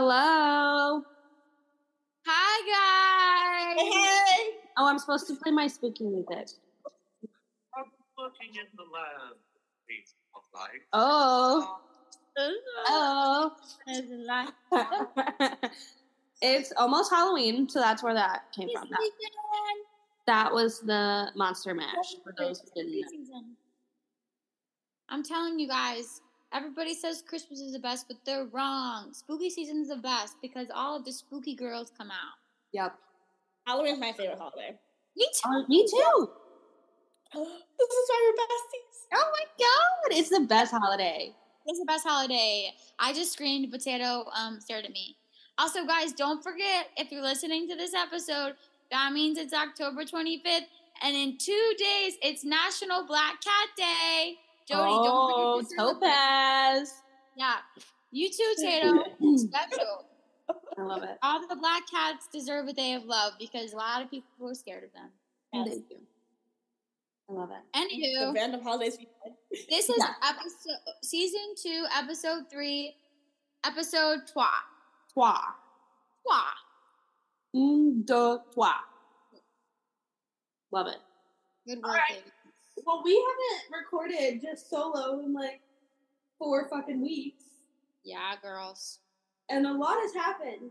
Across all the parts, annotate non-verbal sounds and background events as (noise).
Hello. Hi guys. Hey, Oh, I'm supposed to play my spooky music. I'm looking in the land of life. Oh. Oh. (laughs) it's almost Halloween, so that's where that came from. That, that was the Monster Mash, for those who didn't know. I'm telling you guys, everybody says Christmas is the best, but they're wrong. Spooky season is the best because all of the spooky girls come out. Yep. Halloween's my favorite holiday. Me too. Oh, me too. (gasps) this is why we're besties. Oh my god, it's the best holiday. It's the best holiday. I just screamed. Potato um, stared at me. Also, guys, don't forget if you're listening to this episode, that means it's October 25th, and in two days it's National Black Cat Day. Jody, oh, don't forget to celebrate. Topaz. Yeah, you too, Tato. Special. I love it. All the black cats deserve a day of love because a lot of people were scared of them. Yes. Thank you. I love it. The Anywho, random holidays this is Yeah. episode season two, episode three, episode trois. Toi. Trois. Un, deux, trois. Love it. Good All work. Well, we haven't recorded just solo in like four fucking weeks, Yeah, girls. and a lot has happened.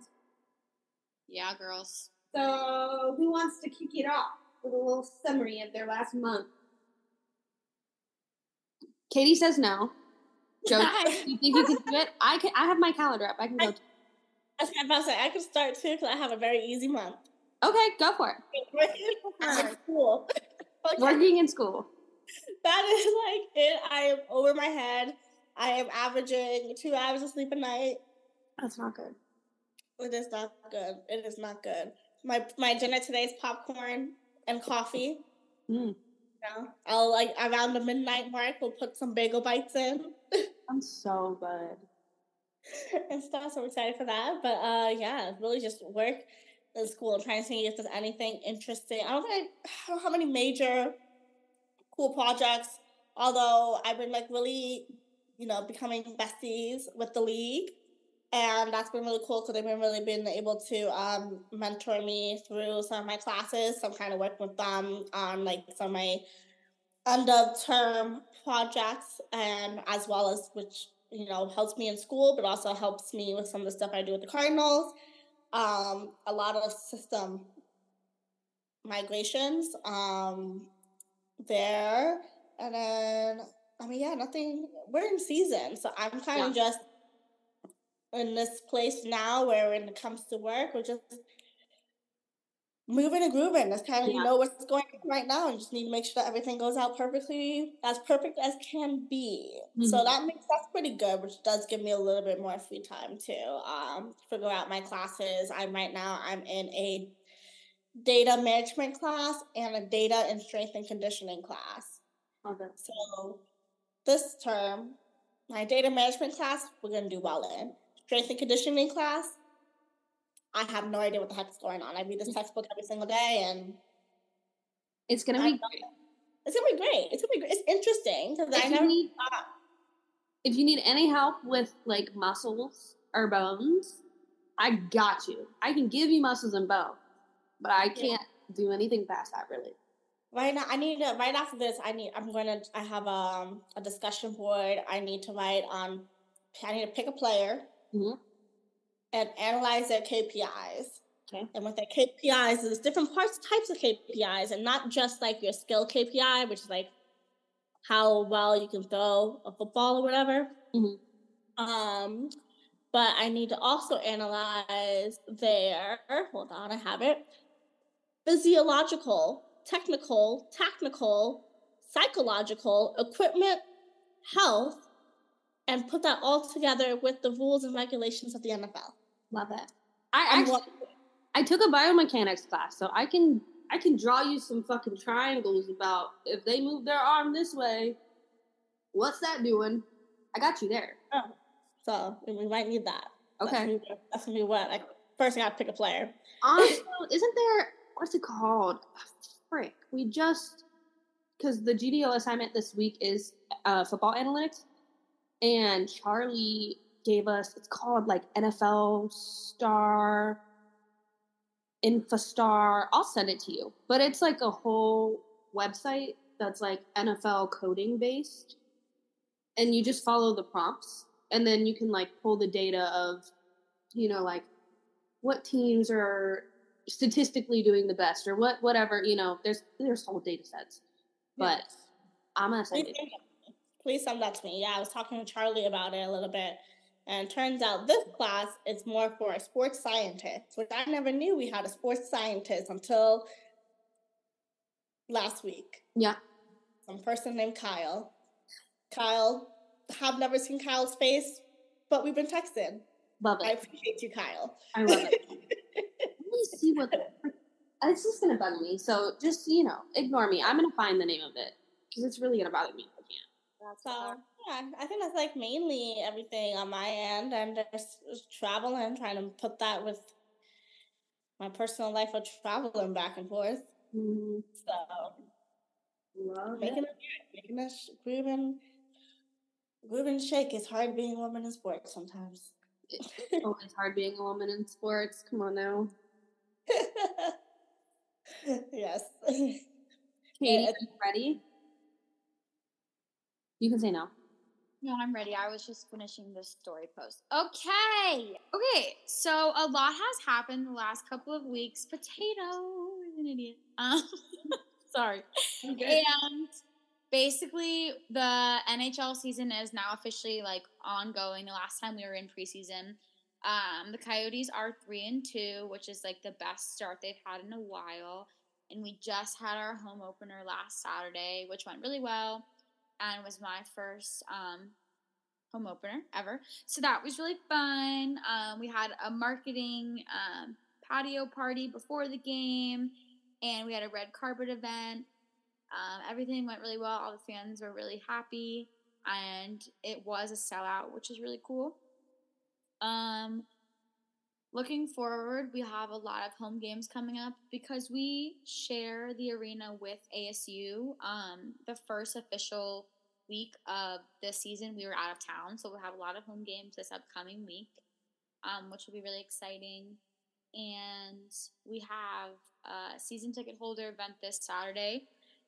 Yeah, girls. So, who wants to kick it off with a little summary of their last month? Katie says no. (laughs) Joe, you think you can do it? I can. I have my calendar up. I can go. I was about to say I could start too because I have a very easy month. Okay, go for it. Working at school. Working in school. (laughs) (laughs) That is like it. I am over my head. I am averaging two hours of sleep a night. That's not good. It is not good. It is not good. My my dinner today is popcorn and coffee. Mm. Yeah. I'll like around the midnight mark we'll put some bagel bites in (laughs) I'm so good. and stuff. So I'm excited for that. But uh yeah, really just work in school and trying to see if there's anything interesting. I don't think I, I don't know how many major cool projects, although I've been like really, you know, becoming besties with the league. And that's been really cool because they've been really been able to um, mentor me through some of my classes. So I'm kind of working with them on like some of my end of term projects, and as well as which you know helps me in school, but also helps me with some of the stuff I do with the Cardinals. Um, a lot of system migrations um, there, and then I mean, yeah, nothing. We're in season, so I'm kind of just in this place now where when it comes to work, we're just moving and grooving. That's kind of you know what's going on right now, and just need to make sure that everything goes out perfectly, as perfect as can be. So Mhm. that makes that's pretty good, which does give me a little bit more free time to um, figure out my classes. I'm right now I'm in a data management class and a data and strength and conditioning class. It. So this term, my data management class, we're gonna do well in. Strength and conditioning class, I have no idea what the heck's going on. I read this textbook every single day and It's gonna be great. it's gonna be great. It's gonna be great. It's interesting because I never need, thought. if you need any help with like muscles or bones, I got you. I can give you muscles and bone, but I can't do anything past that really. Right now, I need to. Right after this, I need. I'm gonna. I have um a discussion board. I need to write on. I need to pick a player Mhm. and analyze their KPIs. Okay. And with their KPIs, there's different parts, types of KPIs, and not just like your skill KPI, which is like how well you can throw a football or whatever. Mhm. Um, but I need to also analyze their. Hold on, I have it physiological, technical, tactical, psychological, equipment, health, and put that all together with the rules and regulations of the NFL. Love it. I actually I took a biomechanics class, so I can I can draw you some fucking triangles about if they move their arm this way, what's that doing? I got you there. Oh, so we might need that. That's Okay. gonna be, that's gonna be what. Like first, I got to pick a player. Also, isn't there what's it called? Frick. We just because the GDO assignment this week is uh, football analytics, and Charlie gave us. It's called like NFL Star, Infostar. I'll send it to you, but it's like a whole website that's like NFL coding based, and you just follow the prompts, and then you can like pull the data of, you know, like what teams are statistically doing the best or what whatever you know there's there's whole data sets but Yes. i'm gonna send Please it send that to me. Please send that to me. Yeah, I was talking to Charlie about it a little bit. And turns out this class is more for a sports scientists, which I never knew we had a sports scientist until last week. yeah Some person named Kyle. Kyle, have never seen Kyle's face, but we've been texting. love it. I appreciate you, Kyle. i love it let me see what it's just gonna bug me so just you know ignore me i'm gonna find the name of it because it's really gonna bother me if i can't So yeah, I think that's like mainly everything on my end, and just, traveling, trying to put that with my personal life of traveling back and forth. Mhm. So love making it. it, making sh- grooving, grooving shake. It's hard being a woman in sports sometimes. it's hard being a woman in sports come on now (laughs) yes. (laughs) katie Yeah, are you ready you can say no No, I'm ready. I was just finishing this story post. Okay. Okay. So a lot has happened the last couple of weeks. Potato is an idiot. Um, (laughs) sorry. And basically, the NHL season is now officially like ongoing. The last time we were in preseason, um, the Coyotes are three and two, which is like the best start they've had in a while. And we just had our home opener last Saturday, which went really well, and was my first um, home opener ever. So that was really fun. Um, we had a marketing um, patio party before the game, and we had a red carpet event. Um, everything went really well. All the fans were really happy, and it was a sellout, which is really cool. Um, looking forward, we have a lot of home games coming up because we share the arena with ASU. Um, the first official week of this season, we were out of town, so we'll have a lot of home games this upcoming week, um, which will be really exciting. And we have a season ticket holder event this Saturday,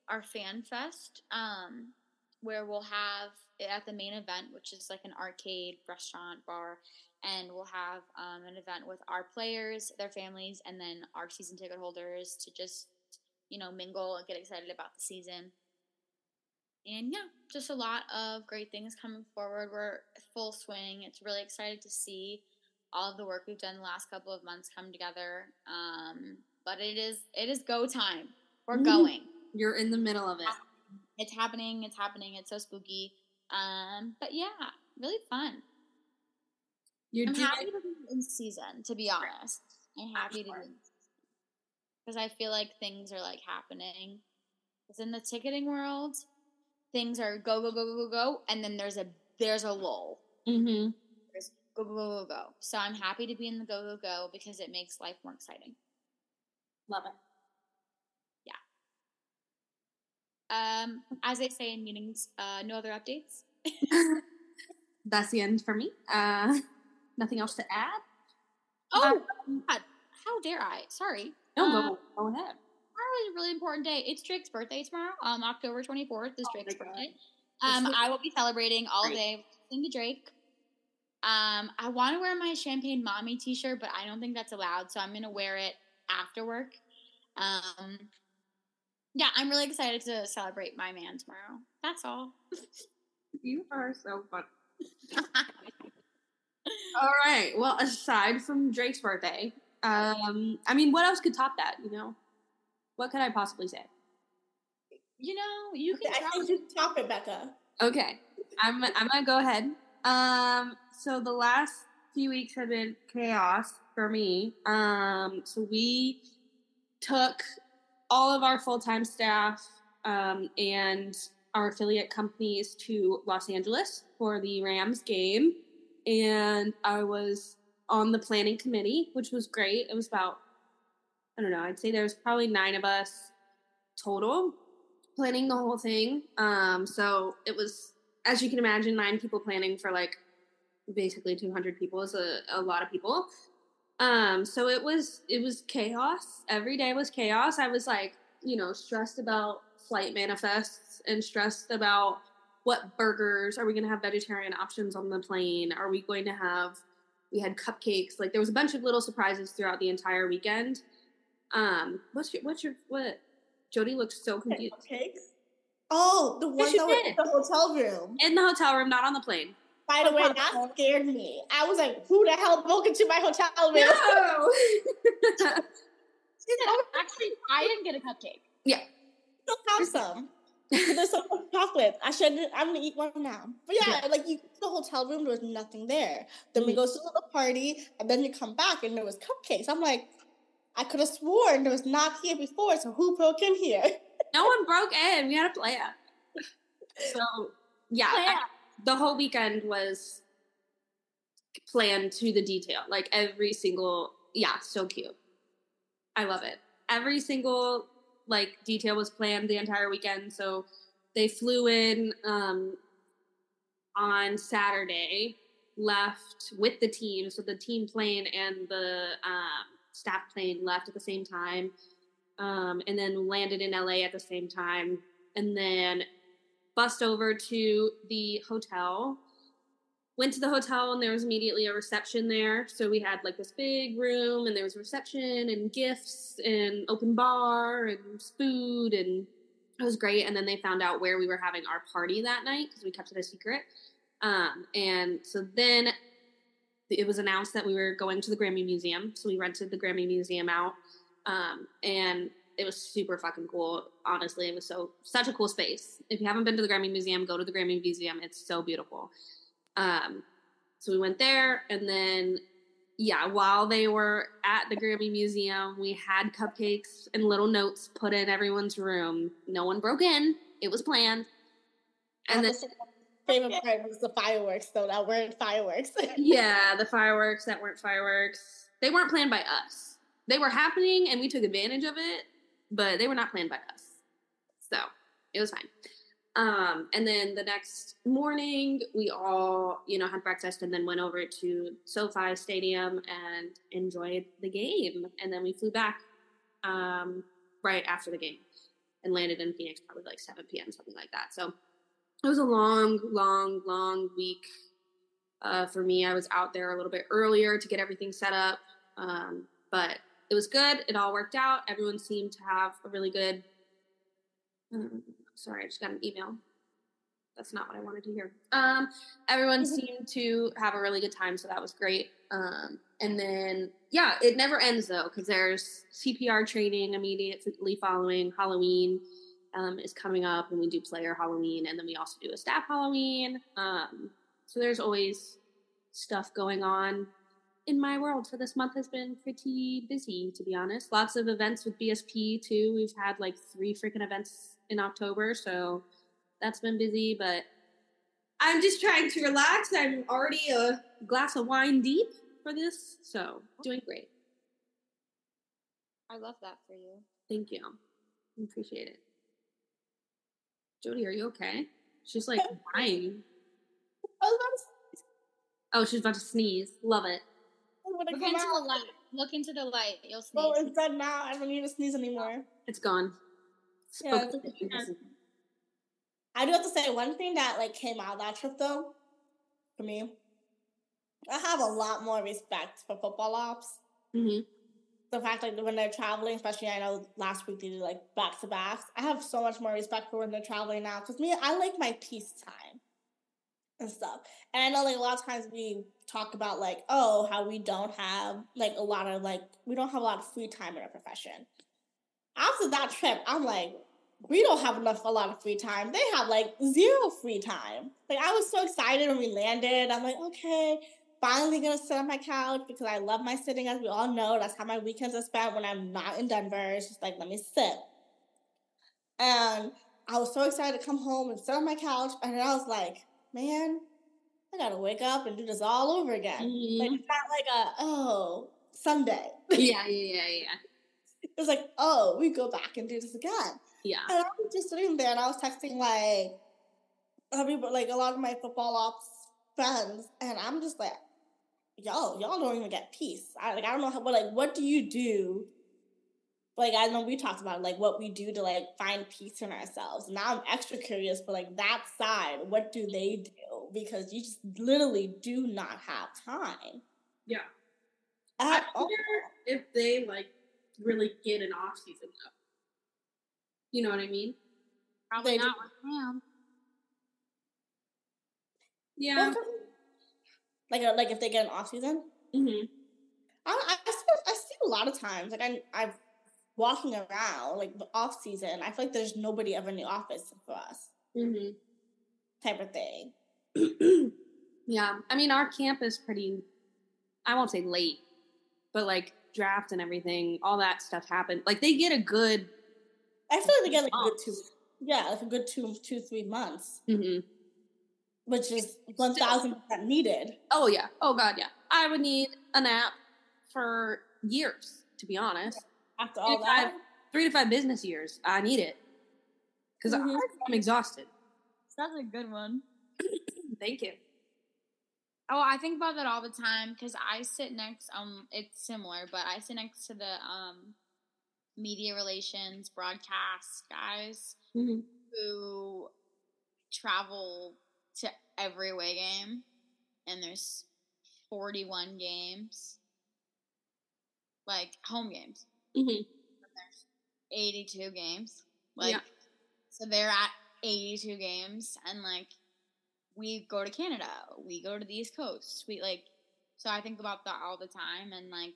our Fan Fest, um, where we'll have at the main event, which is like an arcade, restaurant, bar, and we'll have um, an event with our players, their families, and then our season ticket holders to just you know mingle and get excited about the season. And yeah, just a lot of great things coming forward. We're full swing. It's really excited to see all of the work we've done the last couple of months come together. Um, but it is it is go time. We're going. you're in the middle of it It's happening. It's happening. It's so spooky. Um, but yeah, really fun. You're I'm doing happy to be in season, to be honest. I'm happy to be because I feel like things are like happening. Because in the ticketing world, things are go go go go go go, and then there's a there's a lull. mm-hmm. There's go go go go go. So I'm happy to be in the go go go because it makes life more exciting. love it Yeah. Um, as they say in meetings, uh, no other updates. (laughs) that's the end for me uh nothing else to add Oh, Um, God, how dare I? Sorry. no Uh, go, go ahead Tomorrow is a really important day. It's Drake's birthday tomorrow. Um, October 24th is Oh Drake's birthday. (laughs) Um, I will be celebrating all Great. day listening to Drake. Um, I want to wear my Champagne Mommy t-shirt, but I don't think that's allowed, so I'm gonna wear it after work. Um, yeah, I'm really excited to celebrate my man tomorrow. That's all. you are so fun (laughs) all right well aside from drake's birthday um i mean what else could top that you know what could i possibly say you know, you can. I think you can top it, Becca. Okay, I'm I'm gonna go ahead. Um, so the last few weeks have been chaos for me. Um, so we took all of our full time staff um, and our affiliate companies to Los Angeles for the Rams game, and I was on the planning committee, which was great. It was about I don't know. I'd say there was probably nine of us total planning the whole thing. Um, so it was, as you can imagine, nine people planning for like basically 200 people is a, a lot of people. Um, so it was it was chaos. Every day was chaos. I was like, you know, stressed about flight manifests and stressed about what burgers are we going to have vegetarian options on the plane? Are we going to have we had cupcakes. Like there was a bunch of little surprises throughout the entire weekend. Um, what's your what's your what? Jody looked so confused. Cakes? Oh, the one Yes, that was in the hotel room. In the hotel room, not on the plane. By the way, that scared me. I was like, who the hell broke into my hotel room? No. (laughs) (laughs) Actually, I didn't get a cupcake. Yeah. Still have some. There's so much chocolate. I should. I'm gonna eat one now. But yeah, like you the hotel room, there was nothing there. Then we mm-hmm. go to the party, and then you come back, and there was cupcakes. I'm like, I could have sworn there was not here before. So who broke in here? (laughs) no one broke in. We had a plan. So yeah, Plan. I- the whole weekend was planned to the detail. Like every single yeah, so cute. I love it. Every single like detail was planned the entire weekend. So they flew in um on Saturday, left with the team. So the team plane and the um, staff plane left at the same time, um, and then landed in LA at the same time, and then bussed over to the hotel. Went to the hotel and there was immediately a reception there. So we had like this big room and there was reception and gifts and open bar and food and it was great. And then they found out where we were having our party that night because we kept it a secret. Um, and so then it was announced that we were going to the Grammy Museum. So we rented the Grammy Museum out. Um, and it was super fucking cool. Honestly, it was so such a cool space. If you haven't been to the Grammy Museum, go to the Grammy Museum. It's so beautiful. Um, so we went there, and then yeah, while they were at the Grammy Museum, we had cupcakes and little notes put in everyone's room. No one broke in. It was planned. And then favorite part was the fireworks, though that weren't fireworks. (laughs) yeah, the fireworks that weren't fireworks. They weren't planned by us. They were happening and we took advantage of it, but they were not planned by us. So it was fine. Um, and then the next morning, we all, you know, had breakfast and then went over to SoFi Stadium and enjoyed the game. And then we flew back um, right after the game and landed in Phoenix probably like 7 p.m., something like that. So it was a long, long, long week uh, for me. I was out there a little bit earlier to get everything set up, um, but it was good. It all worked out. Everyone seemed to have a really good. Um, sorry, I just got an email. That's not what I wanted to hear. Um, everyone seemed to have a really good time, so that was great. Um, and then, yeah, it never ends though, because there's CPR training immediately following Halloween um, is coming up, and we do player Halloween, and then we also do a staff Halloween. Um, so there's always stuff going on in my world. So this month has been pretty busy, to be honest. Lots of events with BSP too. We've had like three freaking events in October, so that's been busy. But I'm just trying to relax. I'm already a glass of wine deep for this, so doing great. I love that for you. Thank you. I appreciate it. Jody, are you okay? She's like (laughs) crying. I was about to Oh, she's about to sneeze. Love it. say, when it Look into the light. Look into the light. You'll sneeze. Oh, it's done now. I don't need to sneeze anymore. It's gone. Yeah, Spoke it's (laughs) to okay. I do have to say one thing that like came out of that trip though, for me. I have a lot more respect for football ops. Mhm. The fact like when they're traveling, especially I know last week they did like back to backs. I have so much more respect for when they're traveling now because me, I like my peace time and stuff. And I know like a lot of times we talk about like oh how we don't have like a lot of like we don't have a lot of free time in our profession. After that trip, I'm like, we don't have enough a lot of free time. They have like zero free time. Like I was so excited when we landed. I'm like, okay, finally gonna sit on my couch because I love my sitting, as we all know. That's how my weekends are spent when I'm not in Denver. It's just like let me sit. And I was so excited to come home and sit on my couch, and then I was like, man, I gotta wake up and do this all over again. Like Mhm. it's not like a oh Sunday. yeah, yeah, yeah, yeah. It was like, oh, we go back and do this again. Yeah. And I was just sitting there and I was texting like everybody, like a lot of my football ops friends, and I'm just like, y'all, y'all don't even get peace. I like, I don't know how, but like, what do you do? Like, I know we talked about like what we do to like find peace in ourselves. Now I'm extra curious, but like that side, what do they do? Because you just literally do not have time Yeah. I all. wonder if they like really get an off season though. You know what I mean? Probably They not with Pam. Yeah. Like, uh, like if they get an off season, hmm I, I, I, see, I see a lot of times, like I, I'm walking around, like the off season. I feel like there's nobody ever in the office for us, hmm type of thing. (clears throat) Yeah, I mean, our camp is pretty, I won't say late, but like draft and everything, all that stuff happened. Like they get a good, I feel like they get like a good two, yeah, like a good two, two, three months, Mhm. which is one thousand percent needed. oh yeah, oh god, yeah. I would need a nap for years, to be honest. After all If that, Three to five business years, I need it. Because Mhm. I'm exhausted. That's a good one. Thank you. Oh, I think about that all the time because I sit next. Um, it's similar, but I sit next to the um, media relations broadcast guys Mhm. who travel to every away game, and there's 41 games, like home games. Mhm. And there's 82 games, like Yeah. so they're at 82 games, and like we go to Canada, we go to the East Coast, we like. So I think about that all the time, and like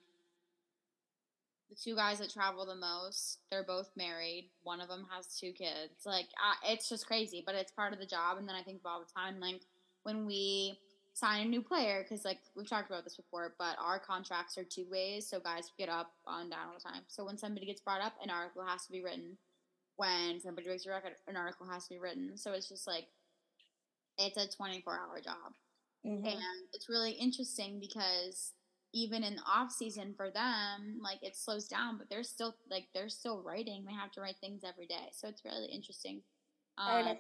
the two guys that travel the most, they're both married. One of them has two kids. Like I, it's just crazy, but it's part of the job. And then I think about all the time, like when we sign a new player, because like we've talked about this before, but our contracts are two ways, so guys get up on down all the time. So when somebody gets brought up, an article has to be written. When somebody breaks a record, an article has to be written. So it's just like it's a 24 hour job. Mhm. And it's really interesting because even in the off season for them, like it slows down, but they're still like they're still writing. They have to write things every day, so it's really interesting. I Um.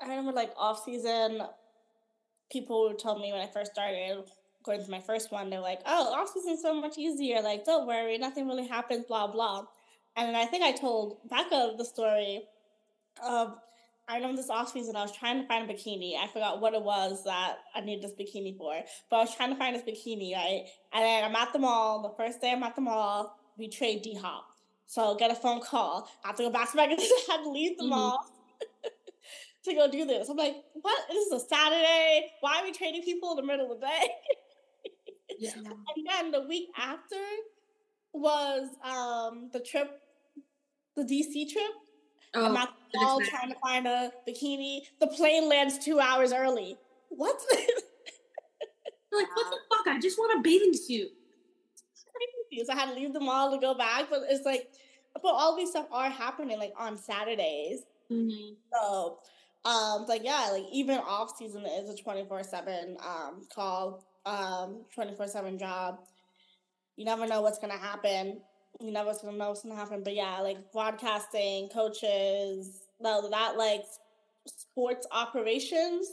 I remember like off season, people told me when I first started going to my first one, they're like, "Oh, off season's so much easier. Like, don't worry, nothing really happens." Blah blah. And then I think I told Becca the story. Um, I remember this off season, I was trying to find a bikini. I forgot what it was that I needed this bikini for, but I was trying to find this bikini, right? And then I'm at the mall. The first day I'm at the mall, we trade D Hop. So get a phone call. I have to go back to my (laughs) I had to leave the Mhm. mall (laughs) to go do this. I'm like, what? This is a Saturday. Why are we trading people in the middle of the day? (laughs) Yeah. And then the week after was um the trip, the DC trip. Oh, I'm at the the mall trying to find a bikini. The plane lands two hours early. What? (laughs) like, what the fuck? I just want a bathing suit. so I had to leave the mall to go back. But it's like, but all these stuff are happening like on Saturdays. Mm-hmm. So, um, like yeah, like even off season is a twenty four seven um call, um, twenty four seven job. You never know what's gonna happen. You never know what's gonna happen. But yeah, like broadcasting, coaches, no, that like sports operations.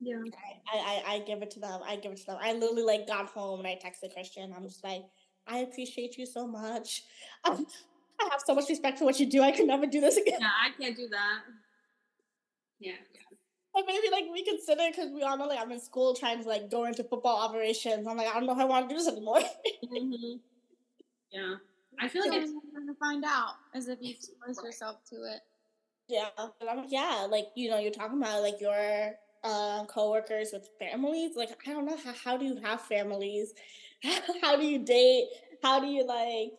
Yeah. I, I I give it to them. I give it to them. I literally like got home and I texted Christian. I'm just like, I appreciate you so much. Um, (laughs) I have so much respect for what you do. I could never do this again. Yeah, I can't do that. Yeah. yeah. Or maybe like reconsider because we all know like I'm in school trying to like go into football operations. I'm like, I don't know if I want to do this anymore. (laughs) hmm Yeah. I feel like so it's you're gonna find out as if you expose yourself to it. yeah. And I'm like, yeah, like you know, you're talking about like your uh, coworkers with families. Like, I don't know how how do you have families? (laughs) how do you date? How do you like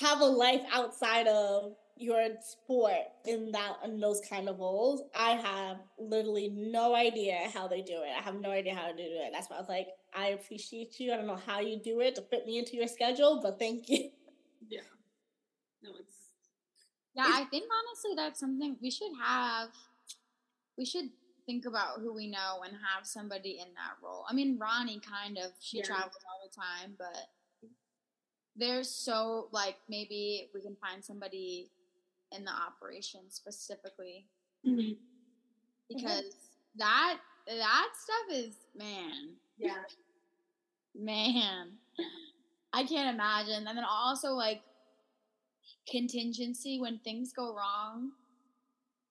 have a life outside of your sport in that in those kind of roles? I have literally no idea how they do it. I have no idea how to do it. That's why I was like, I appreciate you. I don't know how you do it to fit me into your schedule, but thank you. yeah. No, it's Yeah, I think honestly that's something we should have. We should think about who we know and have somebody in that role. I mean, Ronnie kind of she Yeah. travels all the time, but there's so like maybe we can find somebody in the operation specifically Mhm. because that that stuff is man, Yeah. Man. I can't imagine. And then also like contingency when things go wrong.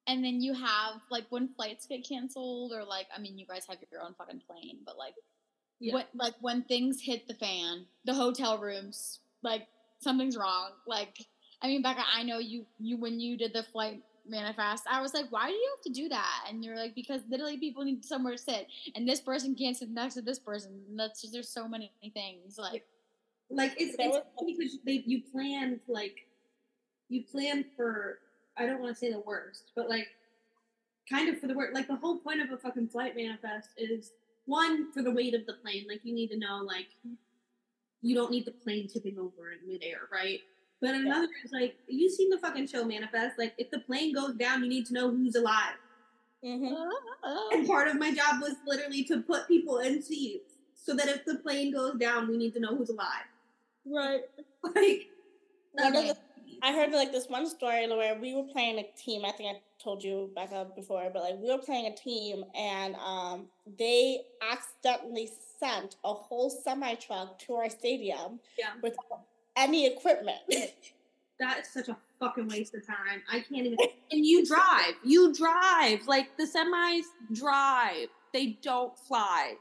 And then you have like when flights get canceled or like I mean you guys have your own fucking plane, but like Yeah. what like when things hit the fan, the hotel rooms, like something's wrong. Like I mean Becca, I know you you when you did the flight manifest, I was like, why do you have to do that? And you're like, because literally people need somewhere to sit, and this person can't sit next to this person. And that's just there's so many things. Like Like it's, it's because they you planned like you planned for I don't want to say the worst, but like kind of for the worst. Like the whole point of a fucking flight manifest is one for the weight of the plane. Like you need to know like you don't need the plane tipping over in midair, right? But another is like you seen the fucking show manifest. Like if the plane goes down, you need to know who's alive. hmm And part of my job was literally to put people in seats so that if the plane goes down, we need to know who's alive. Right. (laughs) Like, Okay. I heard like this one story where we were playing a team. I think I told you back up before, but like we were playing a team, and um, they accidentally sent a whole semi truck to our stadium Yeah. without any equipment. That is such a fucking waste of time. I can't even. (laughs) And you drive. You drive. Like the semis drive. They don't fly.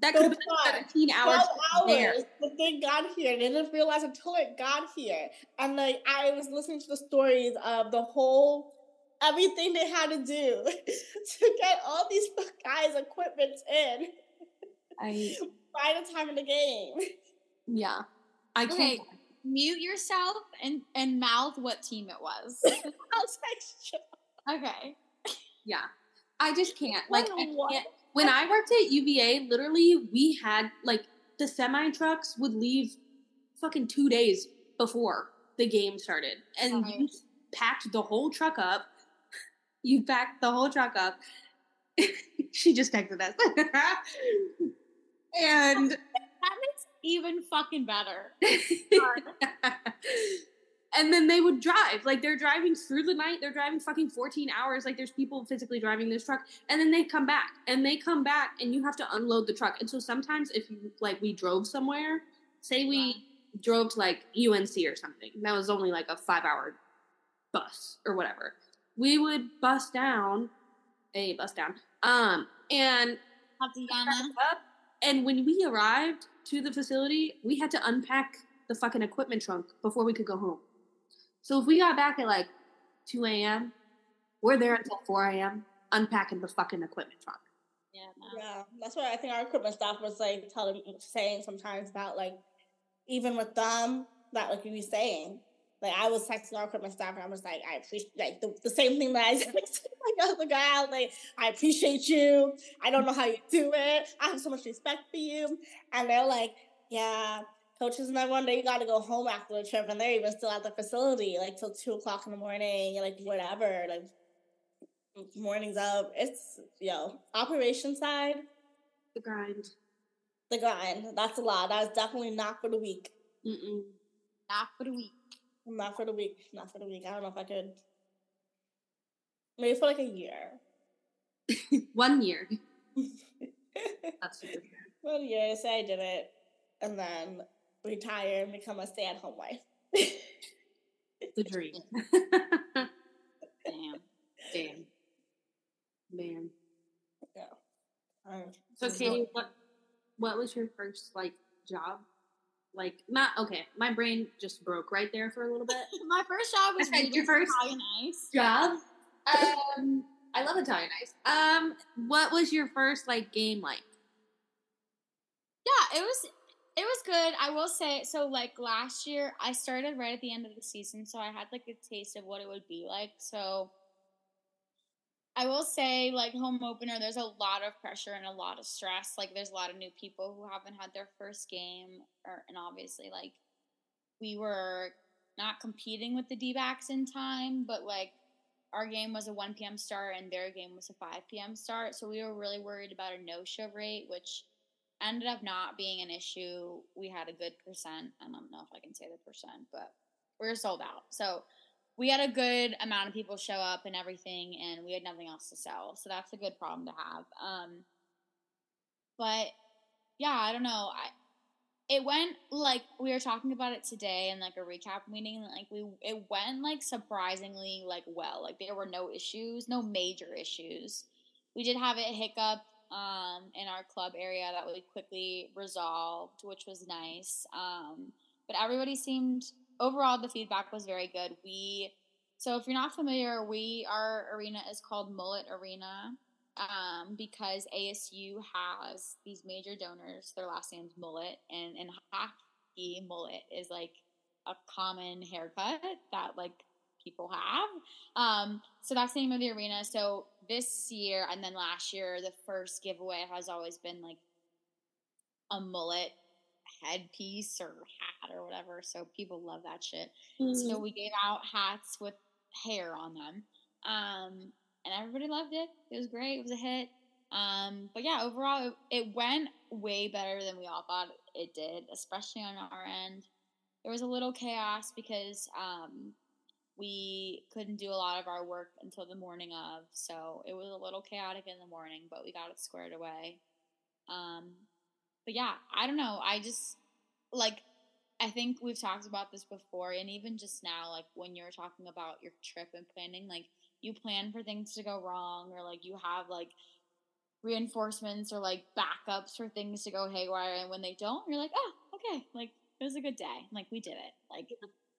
That could have been fly. 17 hours. Twelve there. hours. The thing got here. They didn't realize until it got here. And like I was listening to the stories of the whole everything they had to do (laughs) to get all these guys' equipment in I (laughs) by the time of the game. yeah. I can't. Okay, mute yourself and and mouth what team it was. I was like, shit. okay. Yeah. I just can't. Like I can't. When I worked at UVA, literally we had like the semi trucks would leave fucking two days before the game started, and you packed the whole truck up. (laughs) You packed the whole truck up. (laughs) she just texted us, (laughs) and That makes even fucking better. (laughs) and then they would drive. Like they're driving through the night. They're driving fucking 14 hours. Like there's people physically driving this truck. And then they come back. And they come back and you have to unload the truck. And so sometimes if you like we drove somewhere, say we drove to like UNC or something. That was only like a five hour bus or whatever. We would bus down, a bus down. Um and Tatiana. up. And when we arrived to the facility, we had to unpack the fucking equipment trunk before we could go home. So if we got back at like 2 a.m., we're there until 4 a.m. unpacking the fucking equipment trunk. Yeah, no. Yeah, that's why I think our equipment staff was like telling, saying sometimes about like, even with them, that like you were saying, like I was texting our equipment staff and I was like, I appreciate like the, the same thing that I said (laughs) to my other guy. I was like, I appreciate you. I don't know how you do it. I have so much respect for you. And they're like, yeah, coaches and everyone, they got to go home after the trip, and they're even still at the facility like till two o'clock in the morning, like whatever, like mornings up. It's yo operation side The grind. the grind. That's a lot. That's definitely not for the week. Mm-mm. Not for the week. Not for the week. Not for the week. I don't know if I could. Maybe for like a year. (laughs) One year. (laughs) That's super. One year, say I did it, and then retire and become a stay-at-home wife. The dream. (laughs) Damn. Damn. Man. Um, So Katie, what what was your first like job? Like not okay, my brain just broke right there for a little bit. (laughs) My first job was Okay, (laughs) your first- Italian Ice. job. Um, I love Italian ice. Um, what was your first like game like? Yeah, it was it was good. I will say so like last year I started right at the end of the season, so I had like a taste of what it would be like. So I will say like home opener there's a lot of pressure and a lot of stress. Like there's a lot of new people who haven't had their first game or and obviously like we were not competing with the D-backs in time, but like our game was a 1 p.m. start and their game was a 5 p.m. start. So we were really worried about a no-show rate, which ended up not being an issue. We had a good percent. I don't know if I can say the percent, but we were sold out. So we had a good amount of people show up and everything, and we had nothing else to sell. So that's a good problem to have. Um, but yeah, I don't know. I it went like we were talking about it today in like a recap meeting. Like we it went like surprisingly like well. Like there were no issues, no major issues. We did have a hiccup um, in our club area that we quickly resolved, which was nice. Um, but everybody seemed overall the feedback was very good. We so if you're not familiar, we our arena is called Mullet Arena um, because ASU has these major donors. Their last name's Mullet, and in hockey, mullet is like a common haircut that like people have. Um, so that's the name of the arena. So this year and then last year, the first giveaway has always been like a mullet headpiece or hat or whatever. So people love that shit. So we gave out hats with hair on them. Um, and everybody loved it. It was great. It was a hit. Um, but yeah, overall, it, it went way better than we all thought it did, especially on our end. There was a little chaos because um, we couldn't do a lot of our work until the morning of, so it was a little chaotic in the morning, but we got it squared away. Um, but yeah, I don't know. I just like I think we've talked about this before, and even just now, like when you're talking about your trip and planning, like you plan for things to go wrong, or like you have like reinforcements or like backups for things to go haywire, and when they don't, you're like, oh, okay, like it was a good day, like we did it, like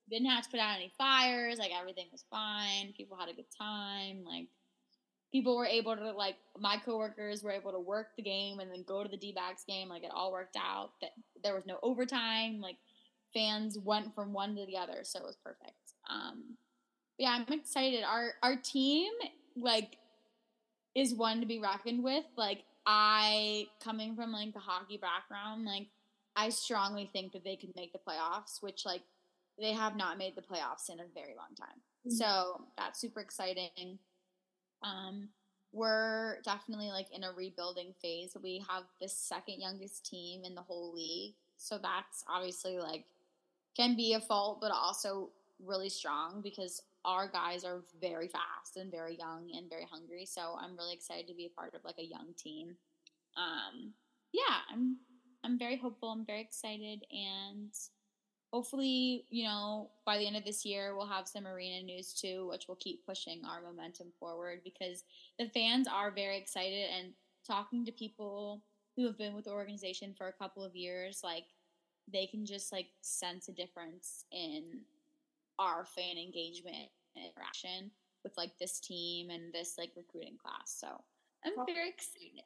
didn't have to put out any fires, like everything was fine, people had a good time, like people were able to like my coworkers were able to work the game and then go to the D-backs game, like it all worked out. That there was no overtime, like fans went from one to the other, so it was perfect. Um, yeah, I'm excited. Our our team like is one to be reckoned with. Like I coming from like the hockey background, like I strongly think that they could make the playoffs, which like they have not made the playoffs in a very long time. Mhm. So that's super exciting. Um, we're definitely like in a rebuilding phase. We have the second youngest team in the whole league, so that's obviously like can be a fault, but also really strong because our guys are very fast and very young and very hungry. So I'm really excited to be a part of like a young team. Um, yeah, I'm I'm very hopeful. I'm very excited, and hopefully, you know, by the end of this year, we'll have some arena news too, which will keep pushing our momentum forward because the fans are very excited and talking to people who have been with the organization for a couple of years, like they can just like sense a difference in our fan engagement and interaction with like this team and this like recruiting class. So I'm very excited.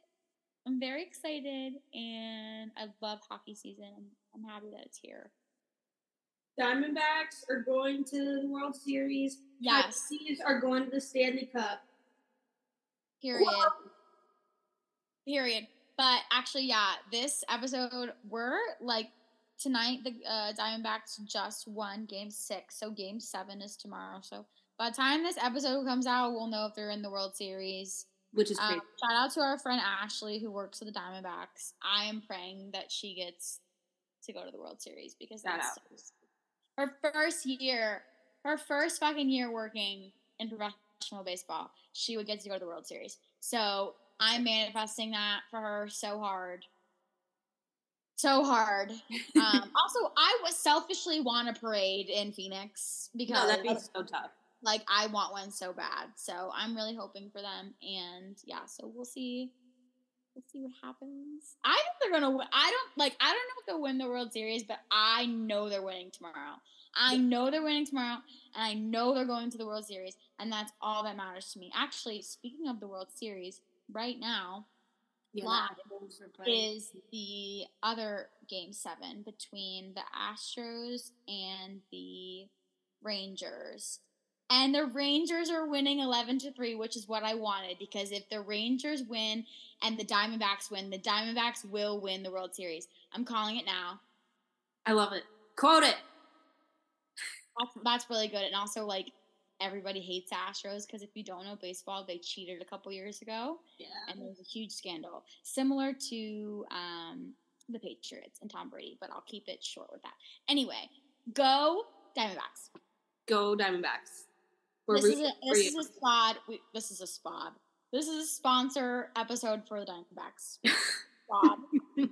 I'm very excited and I love hockey season. I'm, I'm happy that it's here. Diamondbacks are going to the World Series. Yes, Coyotes are going to the Stanley Cup. period. Period. But actually, yeah, this episode, we're like tonight, the uh, Diamondbacks just won game six. So game seven is tomorrow. So by the time this episode comes out, we'll know if they're in the World Series. which is Um, crazy. shout out to our friend Ashley who works with the Diamondbacks. I am praying that she gets to go to the World Series because Shout that's her first year, her first fucking year working in professional baseball. She would get to go to the World Series. So I'm manifesting that for her so hard. So hard. (laughs) Um, also, I was selfishly want a parade in Phoenix because no, that'd be so tough. like I want one so bad. So I'm really hoping for them, and yeah, so we'll see. We'll see what happens. I think they're gonna. win. I don't like. I don't know if they'll win the World Series, but I know they're winning tomorrow. I know they're winning tomorrow, and I know they're going to the World Series, and that's all that matters to me. Actually, speaking of the World Series, right now Yeah, Live the Bulls are playing. is the other game seven between the Astros and the Rangers. And the Rangers are winning 11 to 3, which is what I wanted because if the Rangers win and the Diamondbacks win, the Diamondbacks will win the World Series. I'm calling it now. I love it. Quote it. That's, that's really good. And also, like, everybody hates Astros because if you don't know baseball, they cheated a couple years ago. Yeah. and there was a huge scandal similar to um, the Patriots and Tom Brady, but I'll keep it short with that. Anyway, go Diamondbacks. Go Diamondbacks. This is a this is a spot. We, this is a spot. This is a sponsor episode for the Diamondbacks. Spot. (laughs)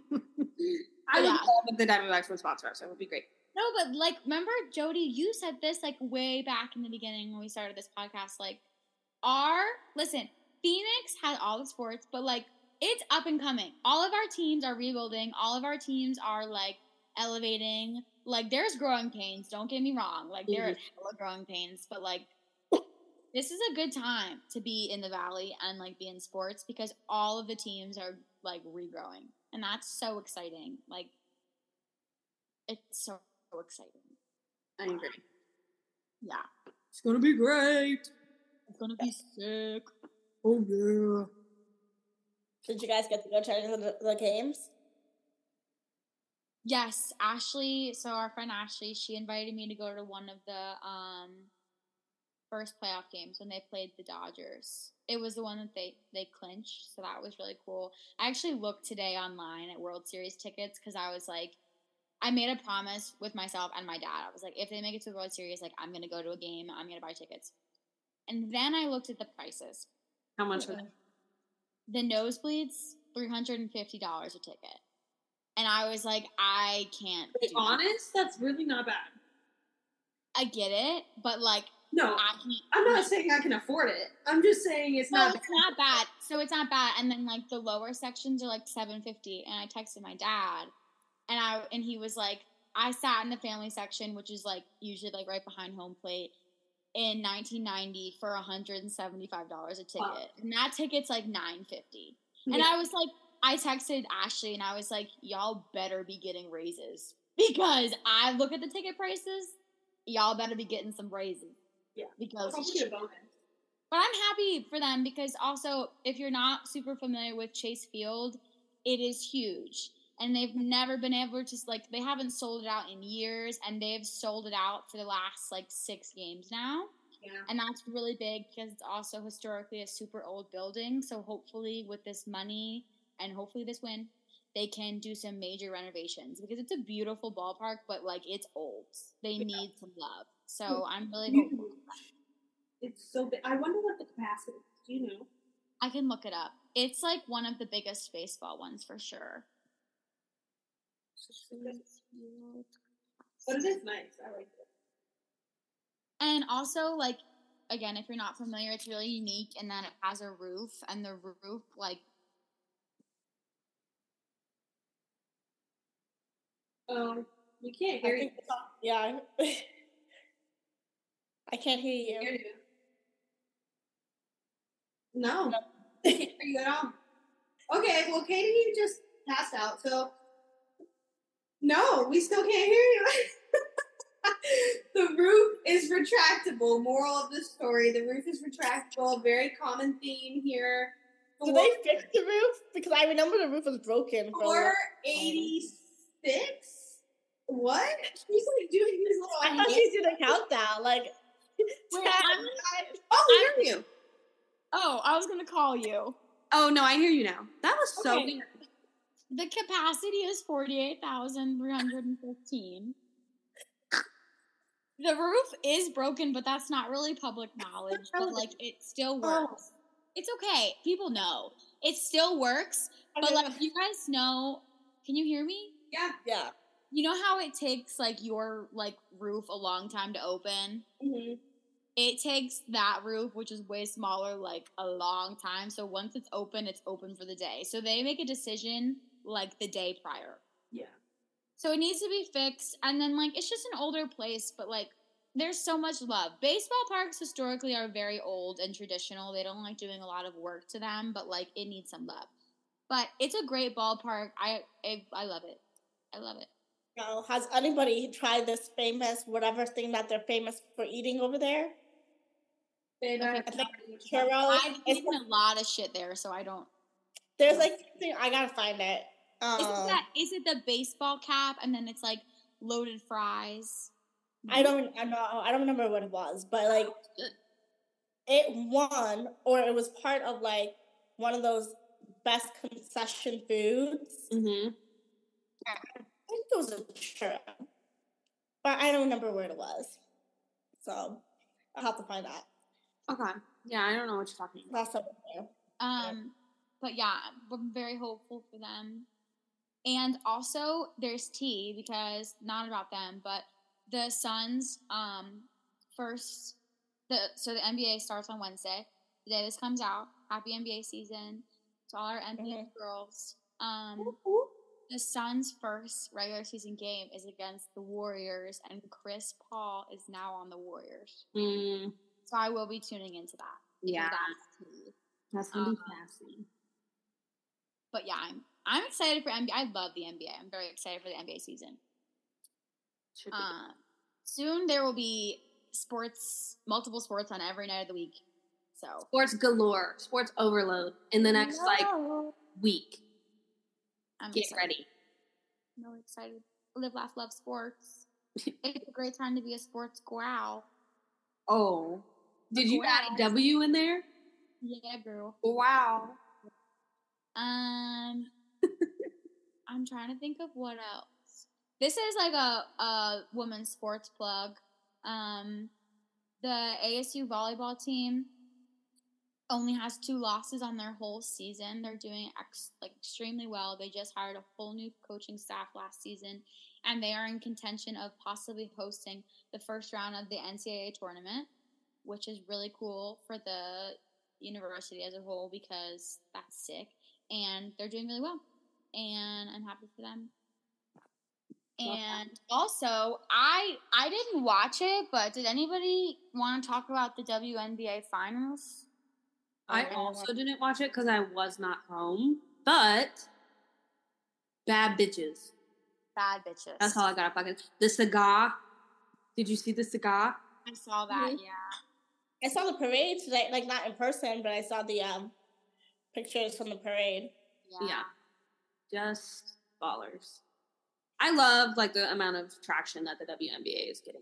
I would Yeah. love if the Diamondbacks would sponsor us. It would be great. No, but like, remember, Jody, you said this like way back in the beginning when we started this podcast. Like, our listen, Phoenix has all the sports, but like, it's up and coming. All of our teams are rebuilding. All of our teams are like elevating. Like, there's growing pains. Don't get me wrong. Like, there are mm-hmm. hella growing pains, but like, this is a good time to be in the valley and like be in sports because all of the teams are like regrowing, and that's so exciting. Like, it's so exciting. I agree. Yeah. It's gonna be great. It's gonna be sick. Oh yeah. Did you guys get to go to the, the games? Yes, Ashley. So our friend Ashley, she invited me to go to one of the um first playoff games when they played the Dodgers. It was the one that they they clinched, so that was really cool. I actually looked today online at World Series tickets because I was like, I made a promise with myself and my dad. I was like, if they make it to the World Series, like I'm gonna go to a game. I'm gonna buy tickets. And then I looked at the prices. How much for that? the nosebleeds three hundred and fifty dollars a ticket, and I was like, I can't. Be do that. honest, that's really not bad. I get it, but like No. I'm not saying I can afford it. I'm just saying it's No, not. it's not bad. So it's not bad. And then like the lower sections are like seven fifty, and I texted my dad, and I and he was like, I sat in the family section, which is like usually like right behind home plate. In 1990 for 175 dollars a ticket, Wow. and that ticket's like 950. And I was like, I texted Ashley and I was like, y'all better be getting raises because I look at the ticket prices. Y'all better be getting some raises. Yeah. Because, Probably a bonus. but I'm happy for them because also, if you're not super familiar with Chase Field, it is huge. And they've never been able to, like, they haven't sold it out in years and they've sold it out for the last, like, six games now. Yeah. And that's really big because it's also historically a super old building. So hopefully, with this money and hopefully this win, they can do some major renovations because it's a beautiful ballpark, but like it's old. They Yeah. need some love. So I'm really hopeful. It's so big. I wonder what the capacity is. Do you know? I can look it up. It's like one of the biggest baseball ones for sure. But it is nice. I like it. And also, like, again, if you're not familiar, it's really unique in that it has a roof, and the roof, like, Um, we can't hear you. think it's all- yeah. (laughs) I can't hear Hear you. you. No, No. I can't hear you at all. Okay, well, Katie you just passed out, so no, we still can't hear you. (laughs) the roof is retractable. Moral of the story: the roof is retractable. Very common theme here. Did they fix the roof? Because I remember the roof was broken. for a Four long- eighty six. What? She's like doing these little. I thought hands. she did a countdown. Like, (laughs) Wait, I'm- Oh, we hear you. oh, I was gonna call you. Oh no, I hear you now. That was so Okay. weird. The capacity is 48,315. The roof is broken, but that's not really public knowledge. But like, it still Oh. works. It's okay. People know it still works. But like, you guys know. Can you hear me? Yeah. yeah. You know how it takes like your like roof a long time to open. hmm It takes that roof, which is way smaller, like a long time. So once it's open, it's open for the day. So they make a decision like the day prior. Yeah. So it needs to be fixed. And then, like, it's just an older place, but like, there's so much love. Baseball parks historically are very old and traditional. They don't like doing a lot of work to them, but like, it needs some love. But it's a great ballpark. I I, I love it. I love it. Now, has anybody tried this famous whatever thing that they're famous for eating over there? Babe, Okay, I I have think no I've eaten a lot of shit there, so I don't. There's like something I gotta find it. Um, Is it that? Is it the baseball cap and then it's like loaded fries? I don't I know I don't remember what it was, but like it won or it was part of like one of those best concession foods. Mm-hmm. I think it was a churro, but I don't remember where it was. So I'll have to find that. Okay. Yeah, I don't know what you're talking about. Last summer. yeah. Um, but yeah, we're very hopeful for them. And also, there's tea because not about them, but the Suns. Um, first, the so the NBA starts on Wednesday. The day this comes out, happy NBA season to all our NBA girls. Um, the Suns' first regular season game is against the Warriors, and Chris Paul is now on the Warriors. Mm, So I will be tuning into that. yeah, that's gonna be Um, fascinating. But yeah, I'm I'm excited for NBA. I love the NBA. I'm very excited for the NBA season. Uh, soon there will be sports, multiple sports on every night of the week. So sports galore, sports overload in the next like week. I'm Get excited. ready. I'm really excited. Live, laugh, love sports. it's a great time to be a sports growl. Oh, did you add a W in there? Yeah, girl. Wow. Um, (laughs) I'm trying to think of what else. This is like a a women's sports plug. Um, the ASU volleyball team only has two losses on their whole season. They're doing ex- like extremely well. They just hired a whole new coaching staff last season, and they are in contention of possibly hosting the first round of the NCAA tournament, which is really cool for the university as a whole because that's sick and they're doing really well and i'm happy for them Love and also i i didn't watch it but did anybody want to talk about the WNBA finals I also didn't watch it because I was not home, but bad bitches. bad bitches That's all I got. Fucking the cigar. Did you see the cigar? i saw that Mhm. yeah I saw the parade today, like not in person, but I saw the um pictures from the parade. yeah, Yeah. Just ballers. I love like the amount of traction that the WNBA is getting.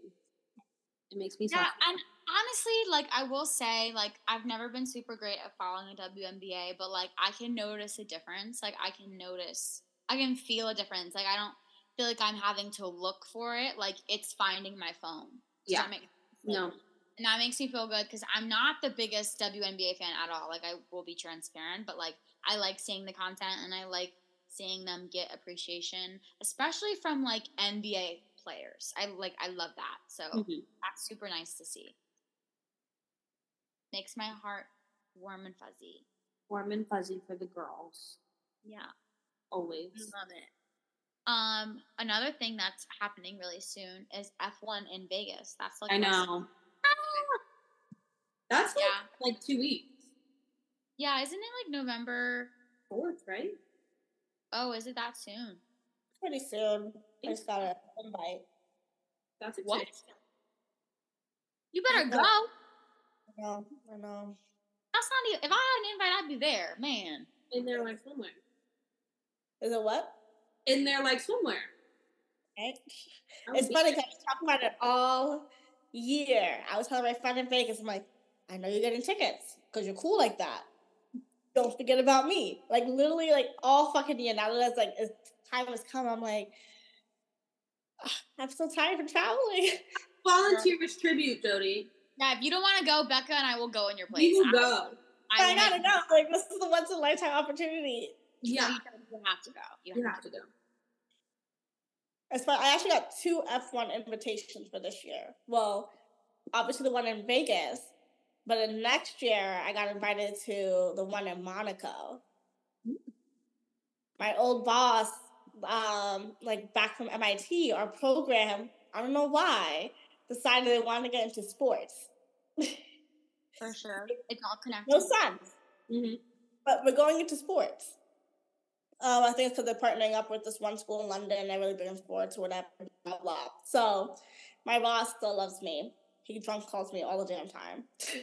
It makes me Yeah, and honestly, like I will say, like I've never been super great at following the WNBA, but like I can notice a difference. Like I can notice, I can feel a difference. Like I don't feel like I'm having to look for it. Like it's finding my phone. Does Yeah. that make- no. and that makes me feel good because I'm not the biggest WNBA fan at all. Like I will be transparent, but like I like seeing the content and I like seeing them get appreciation, especially from like NBA players. I like I love that. So Mhm. that's super nice to see. Makes my heart warm and fuzzy. Warm and fuzzy for the girls. Yeah, Always. love it. Um, another thing that's happening really soon is F1 in Vegas. That's like I know. That's like, Yeah, like two weeks. yeah. Isn't it like November? Fourth, right? Oh, is it that soon? Pretty soon. I just got an invite. That's What? You better go. I know. I know. That's not even. If I had an invite, I'd be there, man. In there like swimwear. Is it what? In there like swimwear. Would It's funny because I was talking about it all year. I was telling my friend in Vegas, I'm like, I know you're getting tickets because you're cool like that. Don't forget about me. Like literally, like all fucking year. Now that it's like it's, time has come, I'm like, "Ah, (sighs) I'm so tired from traveling. (laughs) Volunteer um, as tribute, Jody. Yeah, if you don't want to go, Becca and I will go in your place. We will I- go. I, I, gotta go. Like this is the once in a lifetime opportunity. Yeah. You have to go. You You have have to go. It's fun. I actually got two F1 invitations for this year. Well, obviously the one in Vegas, but then next year I got invited to the one in Monaco. Mm. My old boss, um, like back from MIT, our program, I don't know why, decided they wanted to get into sports. for (laughs) sure. It's all connected. No sense. hmm But we're going into sports. Um, I think it's because they're partnering up with this one school in London and they're really big in sports or whatever, blah, blah. So my boss still loves me. He drunk calls me all the damn time. (laughs) (laughs)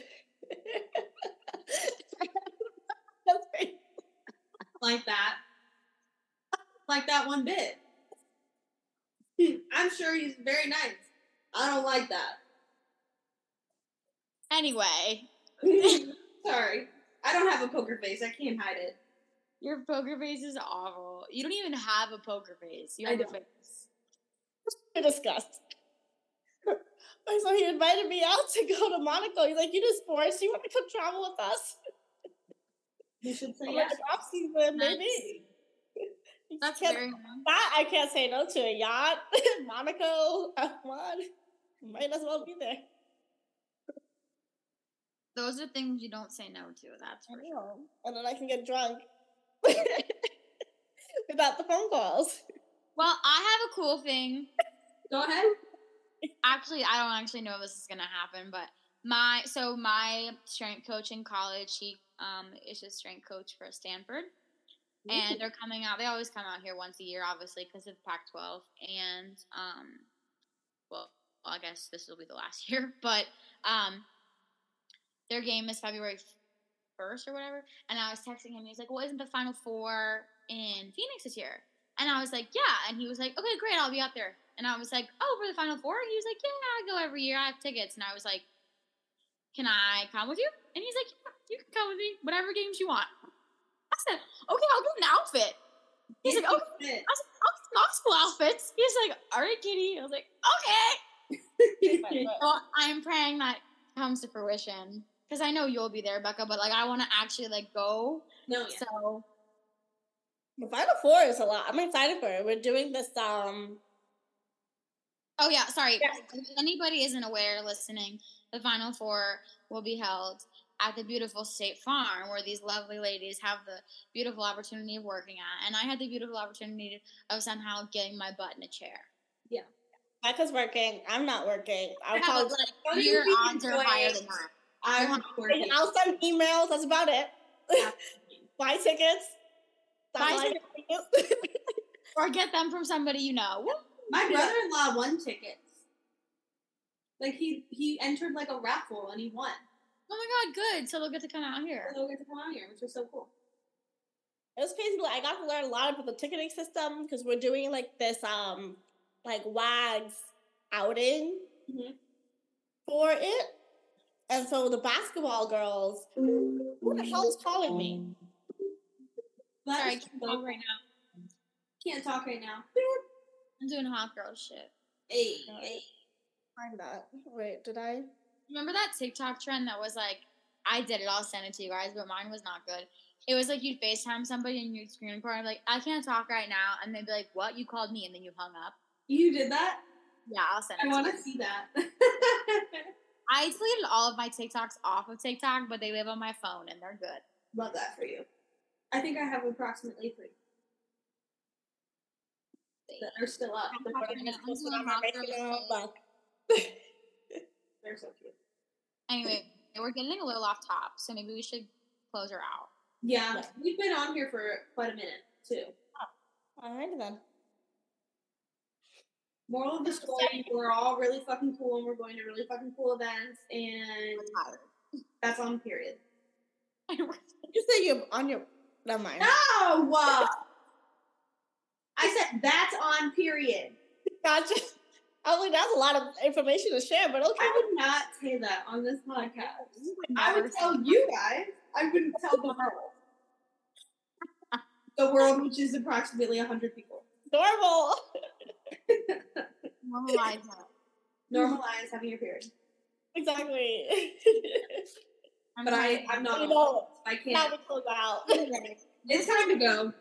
That's great. Like that. Like that one bit. (laughs) I'm sure he's very nice. I don't like that. Anyway, (laughs) Sorry. I don't have a poker face. I can't hide it. your poker face is awful. You don't even have a poker face. You have a face. (laughs) We're disgust. So he invited me out to go to Monaco. He's like, "You do sports? You want to come travel with us?" You should say yes. off season, maybe. You That's can't- very nice. that I can't say no to a yacht, (laughs) Monaco. Come on, might as well be there. Those are things you don't say no to. That's I for sure. And then I can get drunk (laughs) without the phone calls. Well, I have a cool thing. Go ahead. Actually, I don't actually know if this is gonna happen, but my so my strength coach in college, he um is a strength coach for Stanford, and they're coming out. They always come out here once a year, obviously, because of Pac-12, and um, well, I guess this will be the last (laughs) year, but um, their game is February first or whatever. And I was texting him. He's like, "Well, isn't the Final Four in Phoenix this year?" And I was like, "Yeah." And he was like, "Okay, great, I'll be out there." And I was like, "Oh, for the Final Four? He was like, "Yeah, I go every year. I have tickets." And I was like, "Can I come with you?" And he's like, yeah, "You can come with me, whatever games you want." I said, "Okay, I'll get an outfit." He's like, "Okay." I was like, "I'll get multiple outfits." He's like, "All right, Kitty." I was like, "Okay." (laughs) So I'm praying that comes to fruition because I know you'll be there, Becca. But like, I want to actually like go. no, yeah. So The Final Four is a lot. I'm excited for it. We're doing this. Um, Oh yeah, sorry. Yeah. If anybody isn't aware listening, the Final Four will be held at the beautiful State Farm, where these lovely ladies have the beautiful opportunity of working at, and I had the beautiful opportunity of somehow getting my butt in a chair. Yeah. Becca's working. I'm not working. I'll Yeah, probably but, like, How do your odds are higher than that. I'm working. I'll send emails. That's about it. (laughs) Buy tickets. Buy tickets. can (laughs) do. Or get them from somebody you know. My brother-in-law won tickets. Like he he entered like a raffle and he won. Oh my god, good. So they'll get to come out here. So they'll get to come out here, which was so cool. It was crazy. Like, I got to learn a lot about the ticketing system because we're doing like this, um, like WAGs outing Mhm. for it. And so the basketball girls, who the hell is calling me? But Sorry, I can't talk right now. can't talk right now. I'm doing hot girl shit. Hey, hey. Find that. Wait, did I? Remember that TikTok trend that was like, I did it, I'll send it to you guys, but mine was not good. It was like you'd FaceTime somebody and you'd screen record, and be like, I can't talk right now. And they'd be like, What? You called me, and then you hung up. You did that? Yeah, I'll send it I to want to see that. (laughs) I deleted all of my TikToks off of TikTok, but they live on my phone and they're good. Love that for you. I think I have approximately three that are still up. I'm But talking I'm about- just posting I'm on my doing hot regular girl book. They're so cute. Anyway, we're getting a little off top, so maybe we should close her out. Yeah, Yeah. we've been on here for quite a minute too. Oh. All right then. Moral of the story: We're all really fucking cool, and we're going to really fucking cool events, and We're tired. that's on period. (laughs) You say you're on your. Never mind. No, I said that's on period. Gotcha. I was like, that's a lot of information to share, but okay. I would not say that on this podcast. Would I would tell that. you guys. I wouldn't tell the world. the world, which is approximately hundred people, Normal. (laughs) Normalize it. normalize having your period. exactly. (laughs) I'm But I. I'm not. You know. I can't. we close out. It's time to go.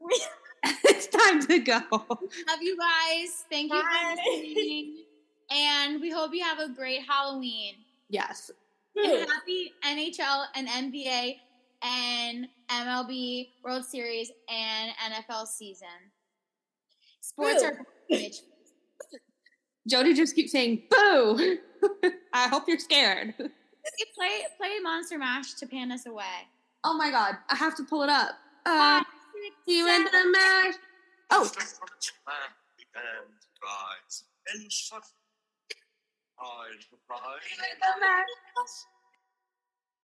(laughs) (laughs) it's time to go. Love you guys. Thank you for listening. And we hope you have a great Halloween. Yes. And happy NHL and NBA and MLB World Series and NFL season. Sports Boo. are bitch. Jody just keeps saying boo. (laughs) I hope you're scared. Play play Monster Mash to pan us away. Oh my god, I have to pull it up. Uh, Five, six, see you in seven. the mash. Oh, From its land began rise, and